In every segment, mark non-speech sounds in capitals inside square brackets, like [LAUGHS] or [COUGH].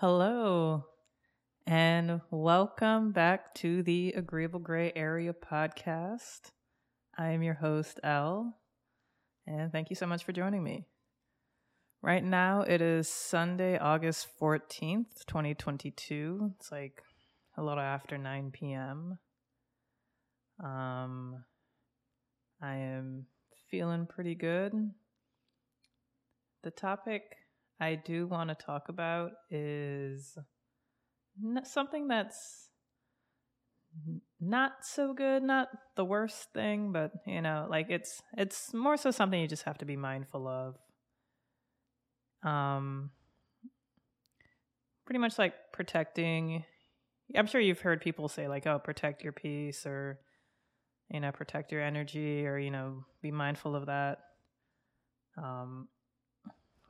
Hello, and welcome back to the Agreeable Gray Area podcast. I am your host, Elle, and thank you so much for joining me. Right now, it is Sunday, August 14th, 2022. It's like a little after 9 p.m. Um, I am feeling pretty good. The topic I do want to talk about is something that's not so good, not the worst thing, but you know, like it's it's more so something you just have to be mindful of. Um pretty much like protecting I'm sure you've heard people say like, "Oh, protect your peace," or you know, protect your energy, or you know, be mindful of that. Um,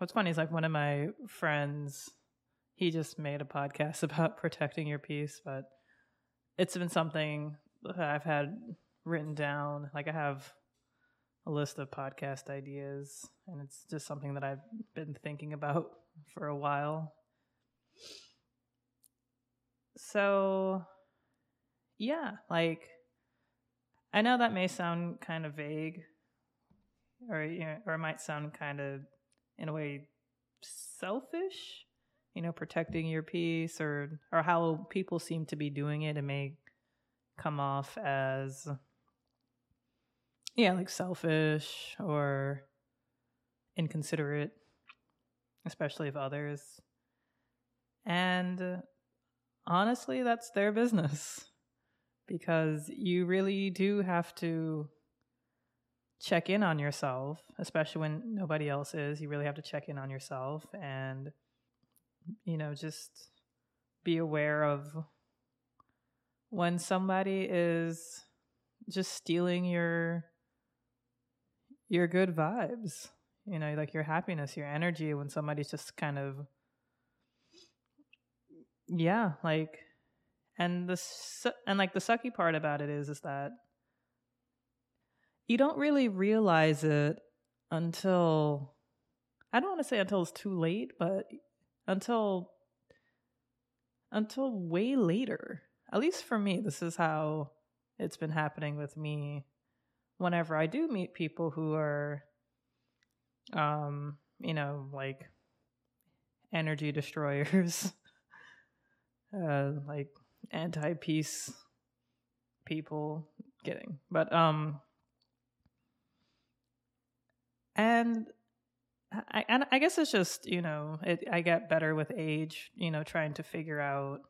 what's funny is like one of my friends, he just made a podcast [LAUGHS] about protecting your peace, but it's been something I've had written down. Like I have a list of podcast ideas, and it's just something that I've been thinking about [LAUGHS] for a while. So, yeah, like I know that may sound kind of vague, or you know, or it might sound kind of, in a way, selfish. You know, protecting your peace, or or how people seem to be doing it, it may come off as, yeah, like selfish or inconsiderate, especially of others. And honestly, that's their business because you really do have to check in on yourself, especially when nobody else is. You really have to check in on yourself and, you know, just be aware of when somebody is just stealing your your good vibes you know like your happiness your energy when somebody's just kind of yeah, like, and the and like the sucky part about it is, is that you don't really realize it until I don't want to say until it's too late, but until until way later. At least for me, this is how it's been happening with me whenever I do meet people who are um, you know, like energy destroyers [LAUGHS] uh, like anti peace people. getting. but um, and I and I guess it's just you know it, I get better with age. You know, trying to figure out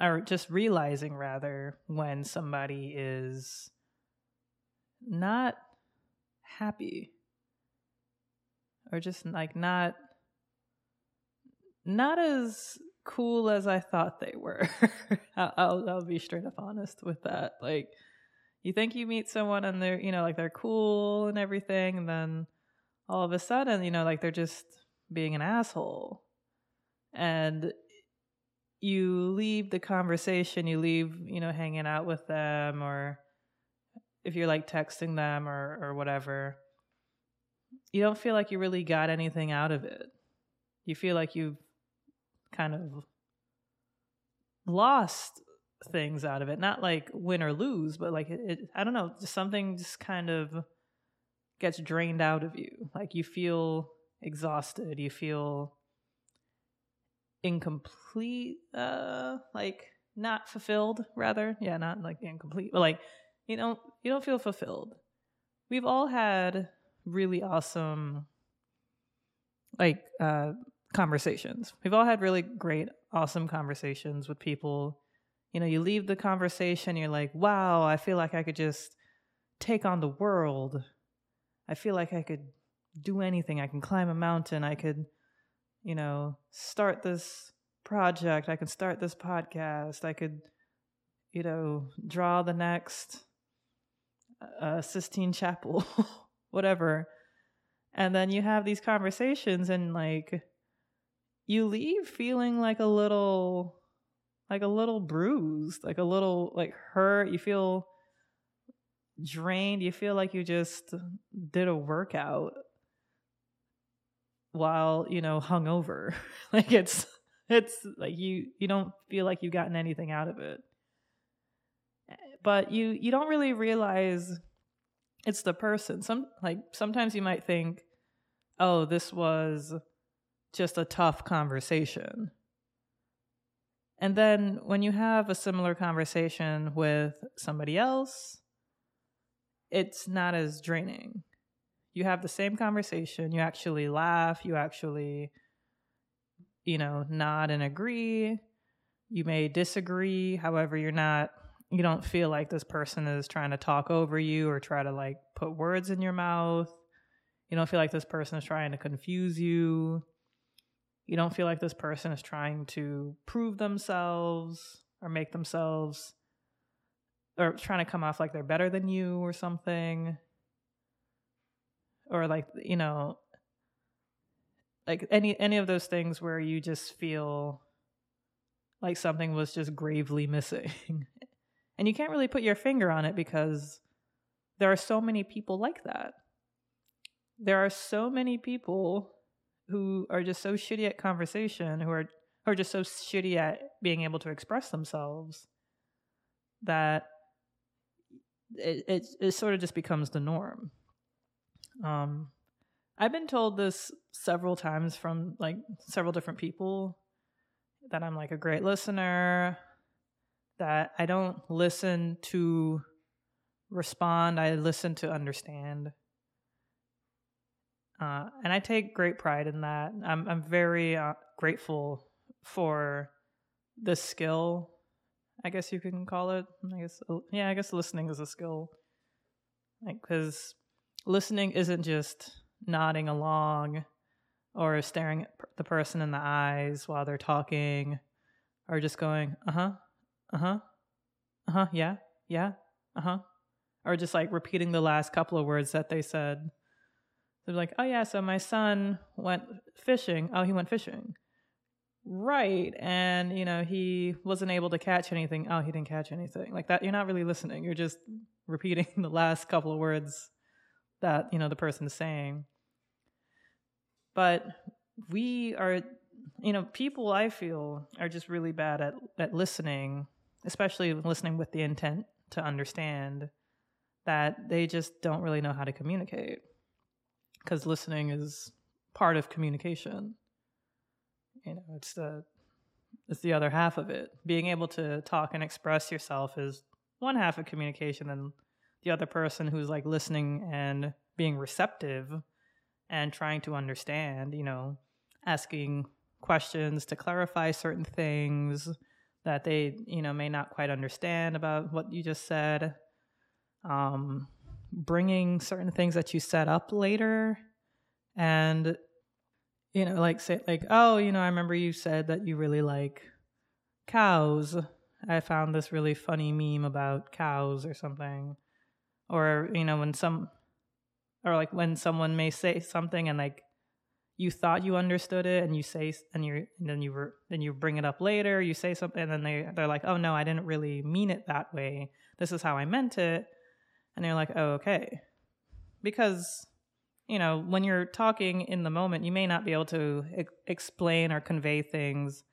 or just realizing rather when somebody is not happy or just like not not as cool as I thought they were. [LAUGHS] I'll, I'll be straight up honest with that. Like, you think you meet someone and they're, you know, like they're cool and everything, and then all of a sudden, you know, like they're just being an asshole. And you leave the conversation, you leave, you know, hanging out with them, or if you're like texting them or, or whatever, you don't feel like you really got anything out of it. You feel like you've kind of lost things out of it. Not like win or lose, but like it, it, I don't know, just something just kind of gets drained out of you. Like you feel exhausted, you feel incomplete, uh, like not fulfilled, rather. Yeah, not like incomplete, but like you don't you don't feel fulfilled. We've all had really awesome like uh conversations. We've all had really great, awesome conversations with people. You know, you leave the conversation, you're like, wow, I feel like I could just take on the world. I feel like I could do anything. I can climb a mountain. I could, you know, start this project. I could start this podcast. I could, you know, draw the next uh, Sistine Chapel, [LAUGHS] whatever. And then you have these conversations and like you leave feeling like a little like a little bruised, like a little like hurt. You feel drained. You feel like you just did a workout while you know hungover [LAUGHS] like it's it's like you you don't feel like you've gotten anything out of it eh, but you you don't really realize it's the person some like sometimes you might think oh this was just a tough conversation and then when you have a similar conversation with somebody else it's not as draining. You have the same conversation you actually laugh you actually you know nod and agree. You may disagree however you're not you don't feel like this person is trying to talk over you or try to like put words in your mouth. You don't feel like this person is trying to confuse you you don't feel like this person is trying to prove themselves or make themselves or trying to come off like they're better than you or something. Or like you know like any any of those things where you just feel like something was just gravely [LAUGHS] missing. And you can't really put your finger on it because there are so many people like that. There are so many people who are just so shitty at conversation who are who are just so shitty at being able to express themselves that it, it, it sort of just becomes the norm um, I've been told this several times from like several different people that I'm like a great listener, that I don't listen to respond, I listen to understand. Uh, and I take great pride in that. I'm I'm very uh, grateful for the skill. I guess you can call it. I guess yeah. I guess listening is a skill. Like because listening isn't just nodding along or staring at the person in the eyes while they're talking or just going, uh huh, uh huh, uh huh, yeah, yeah, uh huh. Or just like repeating the last couple of words that they said. They're like, oh yeah, so my son went fishing. Oh, he went fishing. Right. And, you know, he wasn't able to catch anything. Oh, he didn't catch anything. Like that. You're not really listening. You're just repeating [LAUGHS] the last couple of words that you know the person is saying but we are you know people i feel are just really bad at at listening especially listening with the intent to understand that they just don't really know how to communicate because listening is part of communication you know it's the it's the other half of it being able to talk and express yourself is one half of communication and the other person who's like listening and being receptive and trying to understand, you know, asking questions to clarify certain things that they, you know, may not quite understand about what you just said. Um, bringing certain things that you set up later and you know like say like oh you know i remember you said that you really like cows. I found this really funny meme about cows or something. Or you know when some or like when someone may say something and like you thought you understood it and you say and you and then you were then you bring it up later you say something and then they they're like oh no i didn't really mean it that way. This is how i meant it and they're like oh okay because you know when you're talking in the moment you may not be able to e- explain or convey things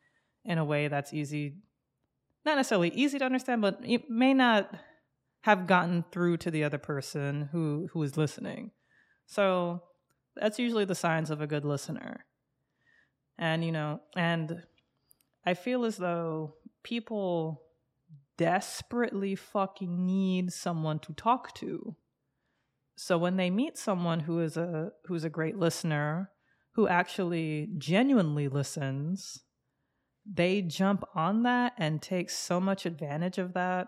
in a way that's easy not necessarily easy to understand but it may not have gotten through to the other person who who is listening so that's usually the signs of a good listener. And, you know, and I feel as though people desperately fucking need someone to talk to. So when they meet someone who is a who's a great listener, who actually genuinely listens, they jump on that and take so much advantage of that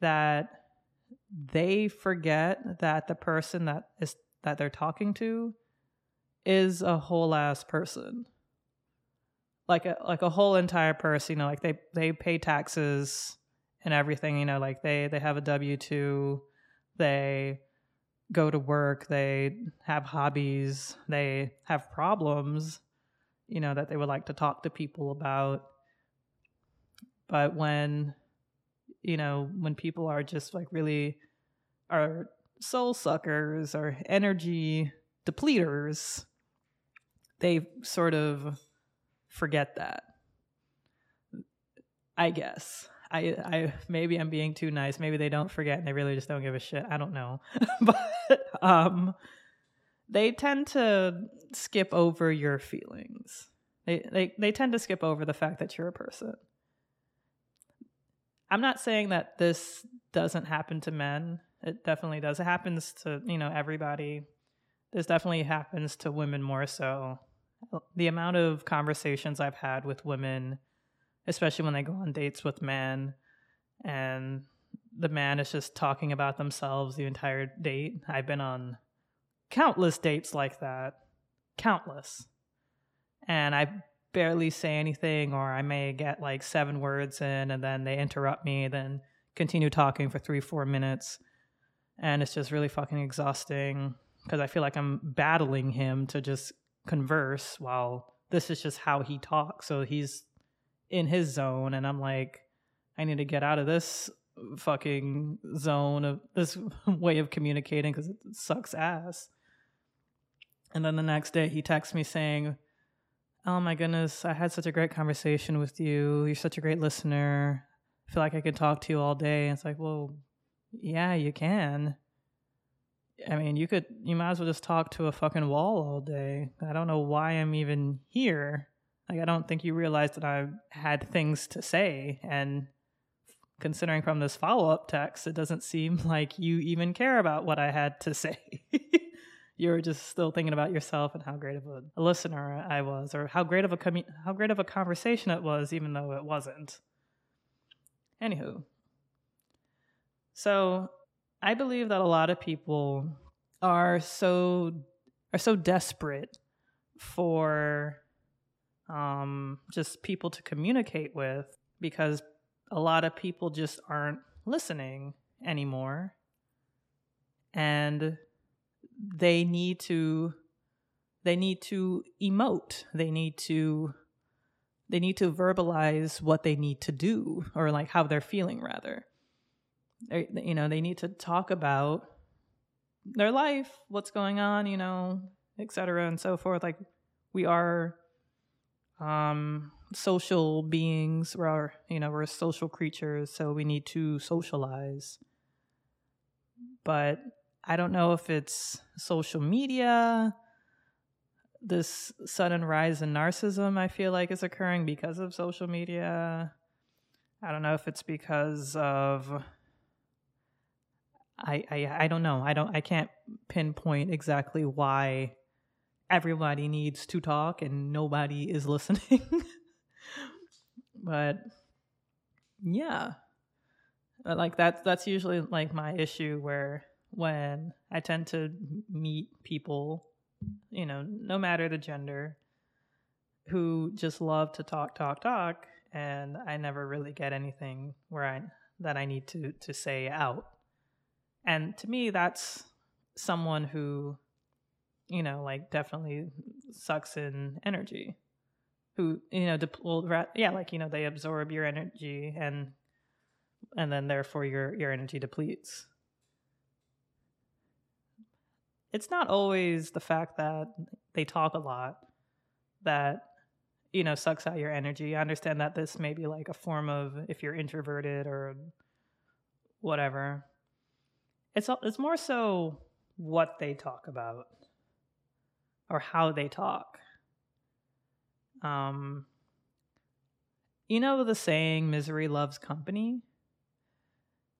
that they forget that the person that is that they're talking to is a whole ass person like a like a whole entire person you know like they they pay taxes and everything you know like they they have a w2 they go to work they have hobbies they have problems you know that they would like to talk to people about. But when you know, when people are just like really are soul suckers or energy depleters, they sort of forget that. I guess. I, I maybe I'm being too nice. Maybe they don't forget and they really just don't give a shit. I don't know. [LAUGHS] but um they tend to skip over your feelings. They, they they tend to skip over the fact that you're a person. I'm not saying that this doesn't happen to men. It definitely does. It happens to, you know, everybody. This definitely happens to women more so. The amount of conversations I've had with women, especially when they go on dates with men, and the man is just talking about themselves the entire date. I've been on countless dates like that. Countless. And I barely say anything, or I may get like seven words in, and then they interrupt me, then continue talking for three, four minutes. And it's just really fucking exhausting because I feel like I'm battling him to just converse while this is just how he talks. So he's in his zone, and I'm like, I need to get out of this fucking zone of this [LAUGHS] way of communicating because it sucks ass. And then the next day he texts me saying, Oh my goodness, I had such a great conversation with you. You're such a great listener. I feel like I could talk to you all day. And it's like, well, yeah, you can. I mean, you could, you might as well just talk to a fucking wall all day. I don't know why I'm even here. Like, I don't think you realized that I had things to say. And considering from this follow up text, it doesn't seem [LAUGHS] like you even care about what I had to [LAUGHS] say. you're just still thinking about yourself and how great of a, listener I was, or how great of a commu- how great of a conversation it was, even though it wasn't. Anywho, so I believe that a lot of people are so are so desperate for um, just people to communicate with because a lot of people just aren't listening anymore. And they need to they need to emote they need to they need to verbalize what they need to do or like how they're feeling rather you know they need to talk about their life what's going on you know etc and so forth. Like we are um social beings. We're you know we're social creatures so we need to socialize. But I don't know if it's social media, this sudden rise in narcissism I feel like is occurring because of social media. I don't know if it's because of I, I I don't know. I don't I can't pinpoint exactly why everybody needs to talk and nobody is [LAUGHS] listening. but yeah. Like that's that's usually like my issue where when I tend to meet people, you know, no matter the gender, who just love to talk, talk, talk, and I never really get anything where I that I need to to say out. And to me, that's someone who, you know, like definitely sucks in energy. Who you know, well, yeah, like you know, they absorb your energy and and then therefore your your energy depletes it's not always the fact that they talk a lot that you know sucks out your energy. I understand that this may be like a form of if you're introverted or whatever. It's it's more so what they talk about or how they talk. Um you know the saying misery loves company?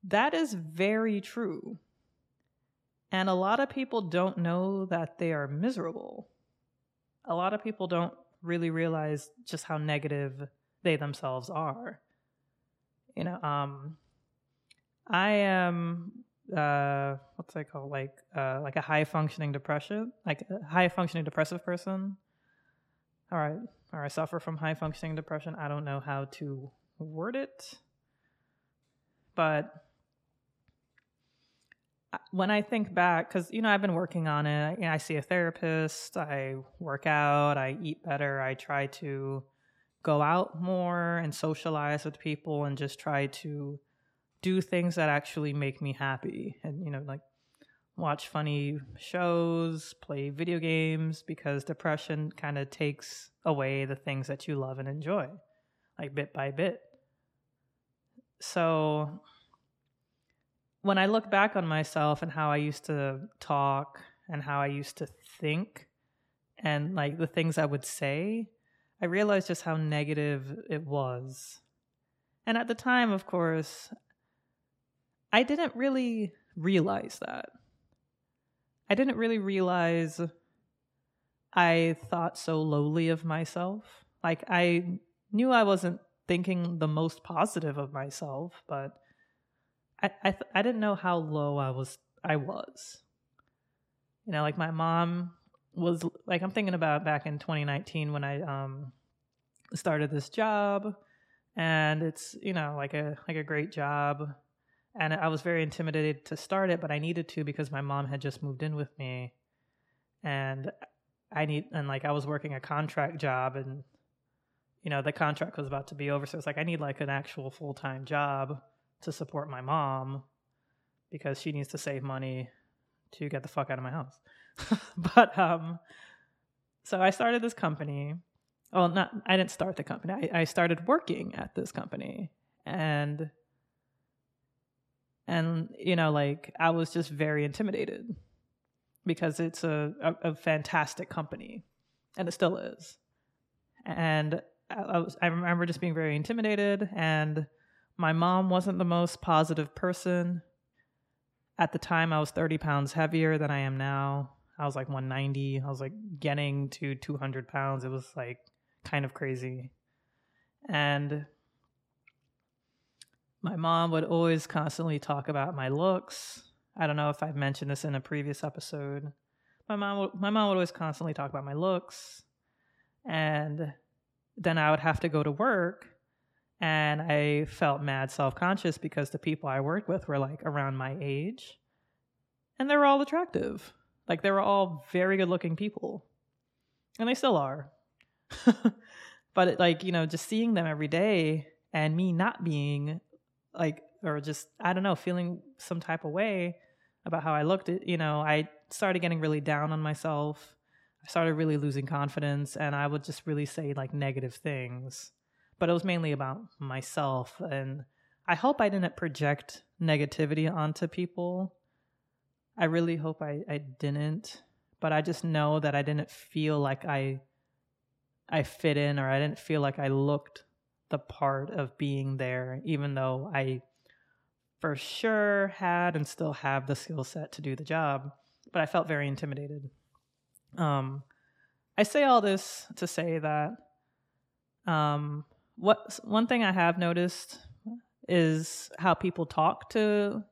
That is very true. And a lot of people don't know that they are miserable. A lot of people don't really realize just how negative they themselves are. You know, um, I am uh, what's that called? Like uh, like a high functioning depression, like a high functioning depressive person. All right, or I suffer from high functioning depression. I don't know how to word it, but when I think back, because you know I've been working on it. I, I see a therapist. I work out. I eat better. I try to go out more and socialize with people, and just try to do things that actually make me happy. And you know, like watch funny shows, play video games because depression kind of takes away the things that you love and enjoy, like bit by bit. So when I look back on myself and how I used to talk and how I used to think and like the things I would say, I realized just how negative it was. And at the time, of course, I didn't really realize that. I didn't really realize I thought so lowly of myself. Like, I knew I wasn't thinking the most positive of myself, but I I, th- I didn't know how low I was. I was. You know, like my mom was like I'm thinking about back in 2019 when I um started this job and it's you know like a like a great job and I was very intimidated to start it but I needed to because my mom had just moved in with me and I need and like I was working a contract job and you know the contract was about to be over so it's like I need like an actual full-time job to support my mom because she needs to save money to get the fuck out of my house [LAUGHS] but um, so I started this company. Well, not I didn't start the company. I, I started working at this company, and and you know, like I was just very intimidated because it's a, a, a fantastic company, and it still is. And I, I was I remember just being very intimidated, and my mom wasn't the most positive person. At the time, I was 30 pounds heavier than I am now. I was like 190. I was like getting to 200 pounds. It was like kind of crazy. And my mom would always constantly talk about my looks. I don't know if I've mentioned this in a previous episode. My mom, would, my mom would always constantly talk about my looks, and then I would have to go to work, and I felt mad self conscious because the people I worked with were like around my age, and they were all attractive. Like they were all very good looking people. And they still are. [LAUGHS] but it, like, you know, just seeing them every day and me not being like or just I don't know, feeling some type of way about how I looked you know, I started getting really down on myself. I started really losing confidence and I would just really say like negative things. But it was mainly about myself and I hope I didn't project negativity onto people I really hope I, I didn't, but I just know that I didn't feel like I I fit in or I didn't feel like I looked the part of being there, even though I for sure had and still have the skill set to do the job. But I felt very intimidated. Um, I say all this to say that um, what one thing I have noticed is how people talk to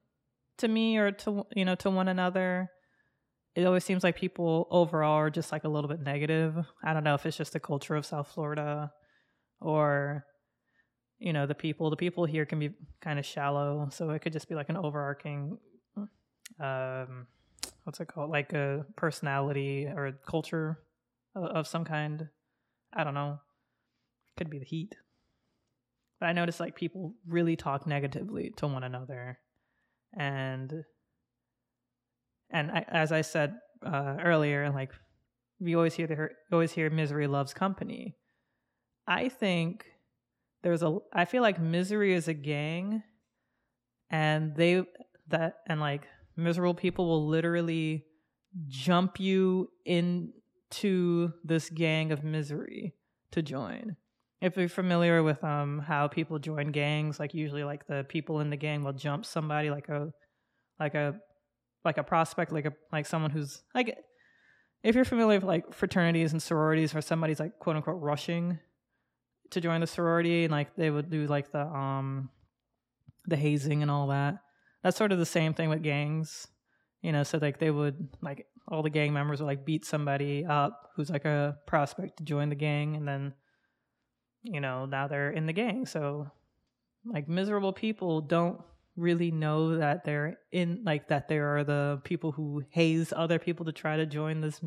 to me or to you know to one another it always seems like people overall are just like a little bit negative i don't know if it's just the culture of south florida or you know the people the people here can be kind of shallow so it could just be like an overarching um what's it called? Like a personality or a culture of, of some kind. I don't know. Could be the heat. But i notice like people really talk negatively to one another. And and I, as I said uh, earlier, like we always hear the always hear misery loves company. I think there's a I feel like misery is a gang, and they that and like miserable people will literally jump you into this gang of misery to join. If you're familiar with um how people join gangs, like usually like the people in the gang will jump somebody like a like a like a prospect, like a like someone who's like if you're familiar with like fraternities and sororities where somebody's like quote unquote rushing to join the sorority and like they would do like the um the hazing and all that. That's sort of the same thing with gangs. You know, so like they would like all the gang members would like beat somebody up who's like a prospect to join the gang and then you know, now they're in the gang. So like miserable people don't really know that they're in like that there are the people who haze other people to try to join this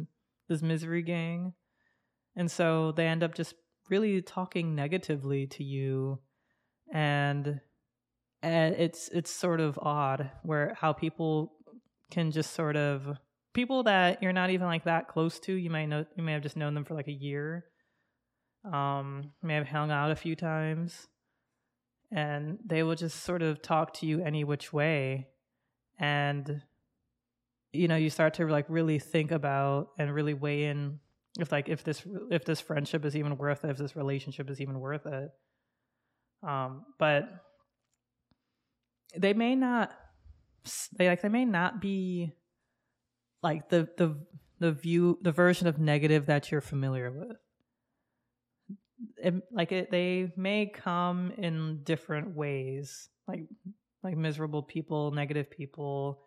this misery gang. And so they end up just really talking negatively to you and and it's it's sort of odd where how people can just sort of people that you're not even like that close to. You might know you may have just known them for like a year. Um, may have hung out a few times, and they will just sort of talk to you any which way, and you know you start to like really think about and really weigh in if like if this if this friendship is even worth it if this relationship is even worth it. Um but they may not they like they may not be like the the the view the version of negative that you're familiar with. It, like it, they may come in different ways like like miserable people negative people.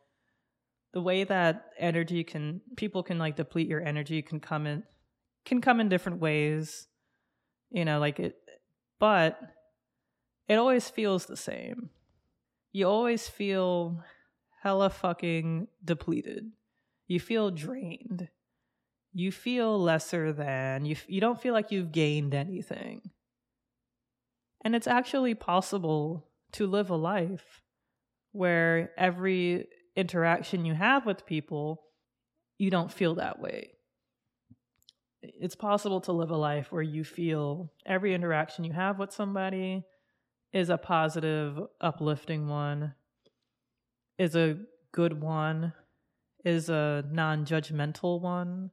The way that energy can people can like deplete your energy can come in can come in different ways you know like it but it always feels the same. You always feel hella fucking depleted. You feel drained. You feel lesser than. You you don't feel like you've gained anything. And it's actually possible to live a life where every interaction you have with people, you don't feel that way. It's possible to live a life where you feel every interaction you have with somebody is a positive, uplifting one, is a good one, is a non judgmental one,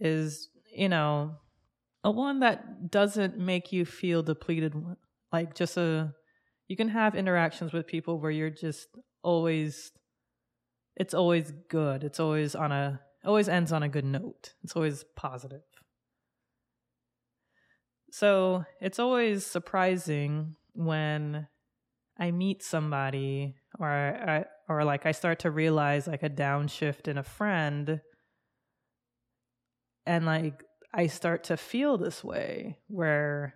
is, you know, a one that doesn't make you feel depleted. Like just a, you can have interactions with people where you're just always it's always good. It's always on a always ends on a good note. It's always positive. So, it's always surprising when I meet somebody or I, or like I start to realize like a downshift in a friend and like I start to feel this way where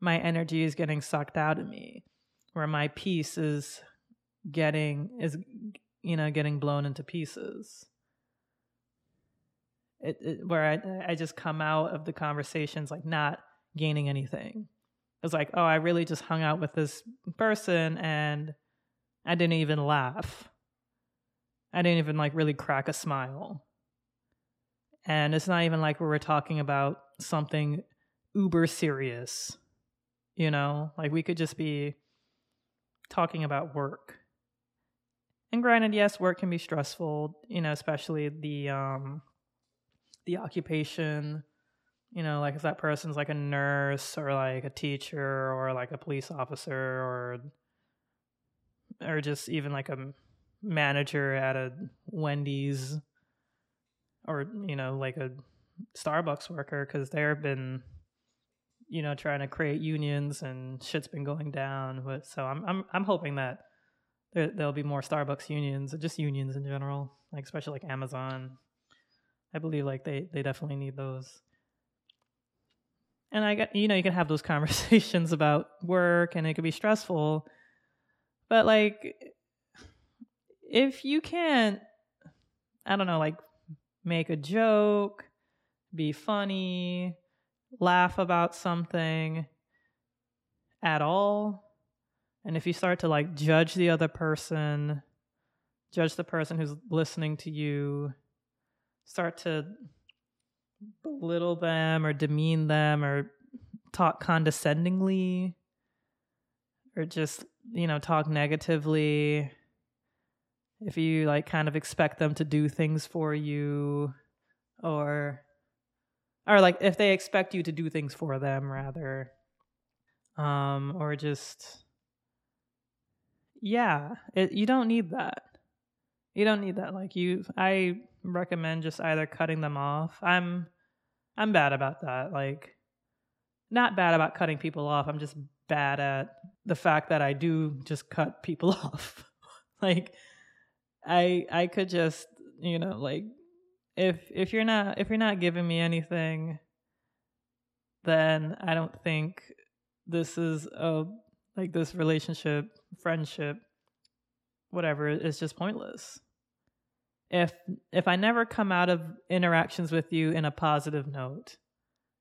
my energy is getting sucked out of me, where my peace is getting is you know getting blown into pieces it, it, where I, I just come out of the conversations like not gaining anything. It's like oh i really just hung out with this person and i didn't even laugh. I didn't even like really crack a smile. And it's not even like we were talking about something uber serious you know? Like we could just be talking about work. And granted, yes, work can be stressful, you know, especially the um the occupation, you know, like if that person's like a nurse or like a teacher or like a police officer or or just even like a manager at a Wendy's or you know, like a Starbucks worker cuz they've been you know trying to create unions and shit's been going down but so I'm I'm I'm hoping that there, there'll be more Starbucks unions, just unions in general, like especially like Amazon. I believe like they they definitely need those. And I got you know you can have those [LAUGHS] conversations about work and it could be stressful, but like if you can't, I don't know, like make a joke, be funny, laugh about something at all, and if you start to like judge the other person, judge the person who's listening to you, start to belittle them or demean them or talk condescendingly or just, you know, talk negatively, if you like kind of expect them to do things for you or or like if they expect you to do things for them rather um or just yeah, it, you don't need that. You don't need that. Like you, I recommend just either cutting them off. I'm, I'm bad about that. Like, not bad about cutting people off. I'm just bad at the fact that I do just cut people [LAUGHS] off. like, I, I could just, you know, like, if if you're not if you're not giving me anything, then I don't think this is a like this relationship, friendship, whatever is just pointless. If if I never come out of interactions with you in a positive note,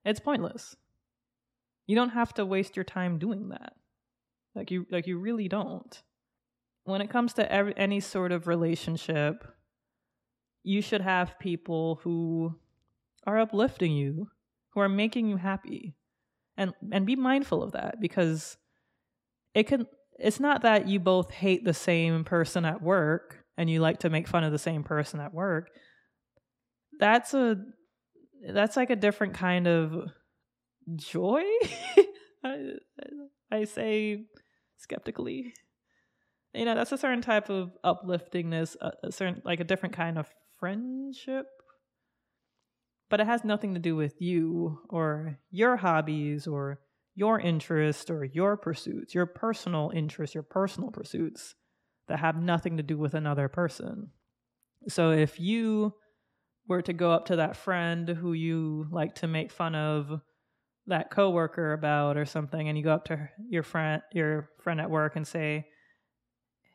it's pointless. You don't have to waste your time doing that. Like you like you really don't. when it comes to every, any sort of relationship, you should have people who are uplifting you, who are making you happy. And and be mindful of that because it can it's not that you both hate the same person at work and you like to make fun of the same person at work. That's a that's like a different kind of joy. [LAUGHS] I, I say skeptically. You know, that's a certain type of upliftingness, a, a certain like a different kind of friendship. But it has nothing to do with you or your hobbies or your interest or your pursuits, your personal interests, your personal pursuits that have nothing to do with another person. So if you were to go up to that friend who you like to make fun of that coworker about or something and you go up to your friend your friend at work and say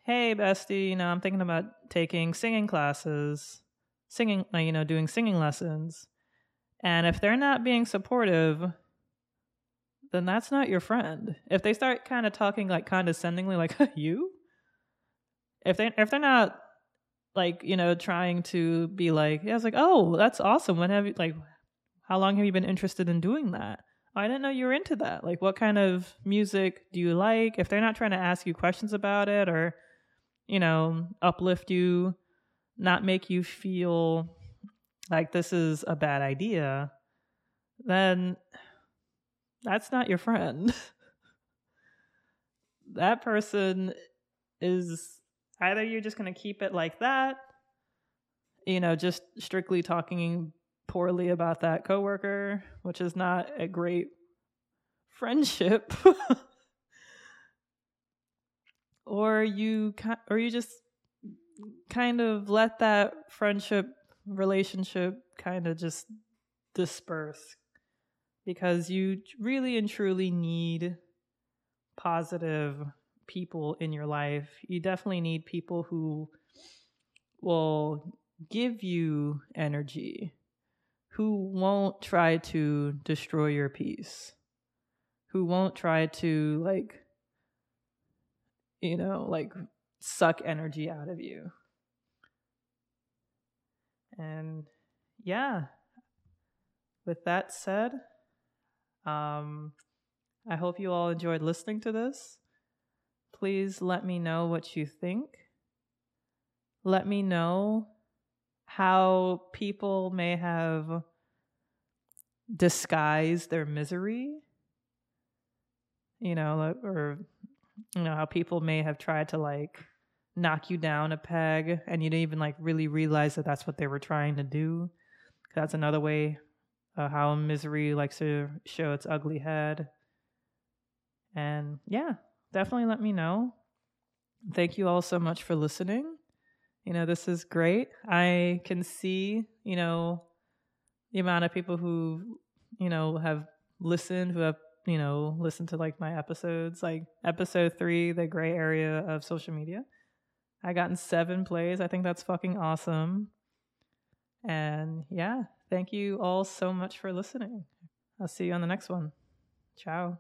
hey bestie you know i'm thinking about taking singing classes singing uh, you know doing singing lessons. And if they're not being supportive then that's not your friend. If they start kind of talking like condescendingly like [LAUGHS] you if they if they're not like you know trying to be like yeah, I was like oh that's awesome. When have you like how long have you been interested in doing that? Oh, I didn't know you were into that. Like what kind of music do you like? If they're not trying to ask you questions about it or you know uplift you not make you feel like this is a bad idea then that's not your friend. [LAUGHS] That person is either you're just going to keep it like that, you know, just strictly talking poorly about that coworker, which is not a great friendship. [LAUGHS] or you or you just kind of let that friendship relationship kind of just disperse because you really and truly need positive people in your life. You definitely need people who will give you energy, who won't try to destroy your peace, who won't try to, like, you know, like suck energy out of you. And yeah, with that said, um, I hope you all enjoyed listening to this. Please let me know what you think. Let me know how people may have disguised their misery. You know, or you know how people may have tried to like knock you down a peg and you didn't even like really realize that that's what they were trying to do. That's another way uh, how misery likes to show its ugly head. And yeah, definitely let me know. Thank you all so much for listening. You know, this is great. I can see, you know, the amount of people who, you know, have listened, who have, you know, listened to like my episodes, like episode three, the gray area of social media. I gotten seven plays. I think that's fucking awesome. And yeah, thank you all so much for listening. I'll see you on the next one. Ciao.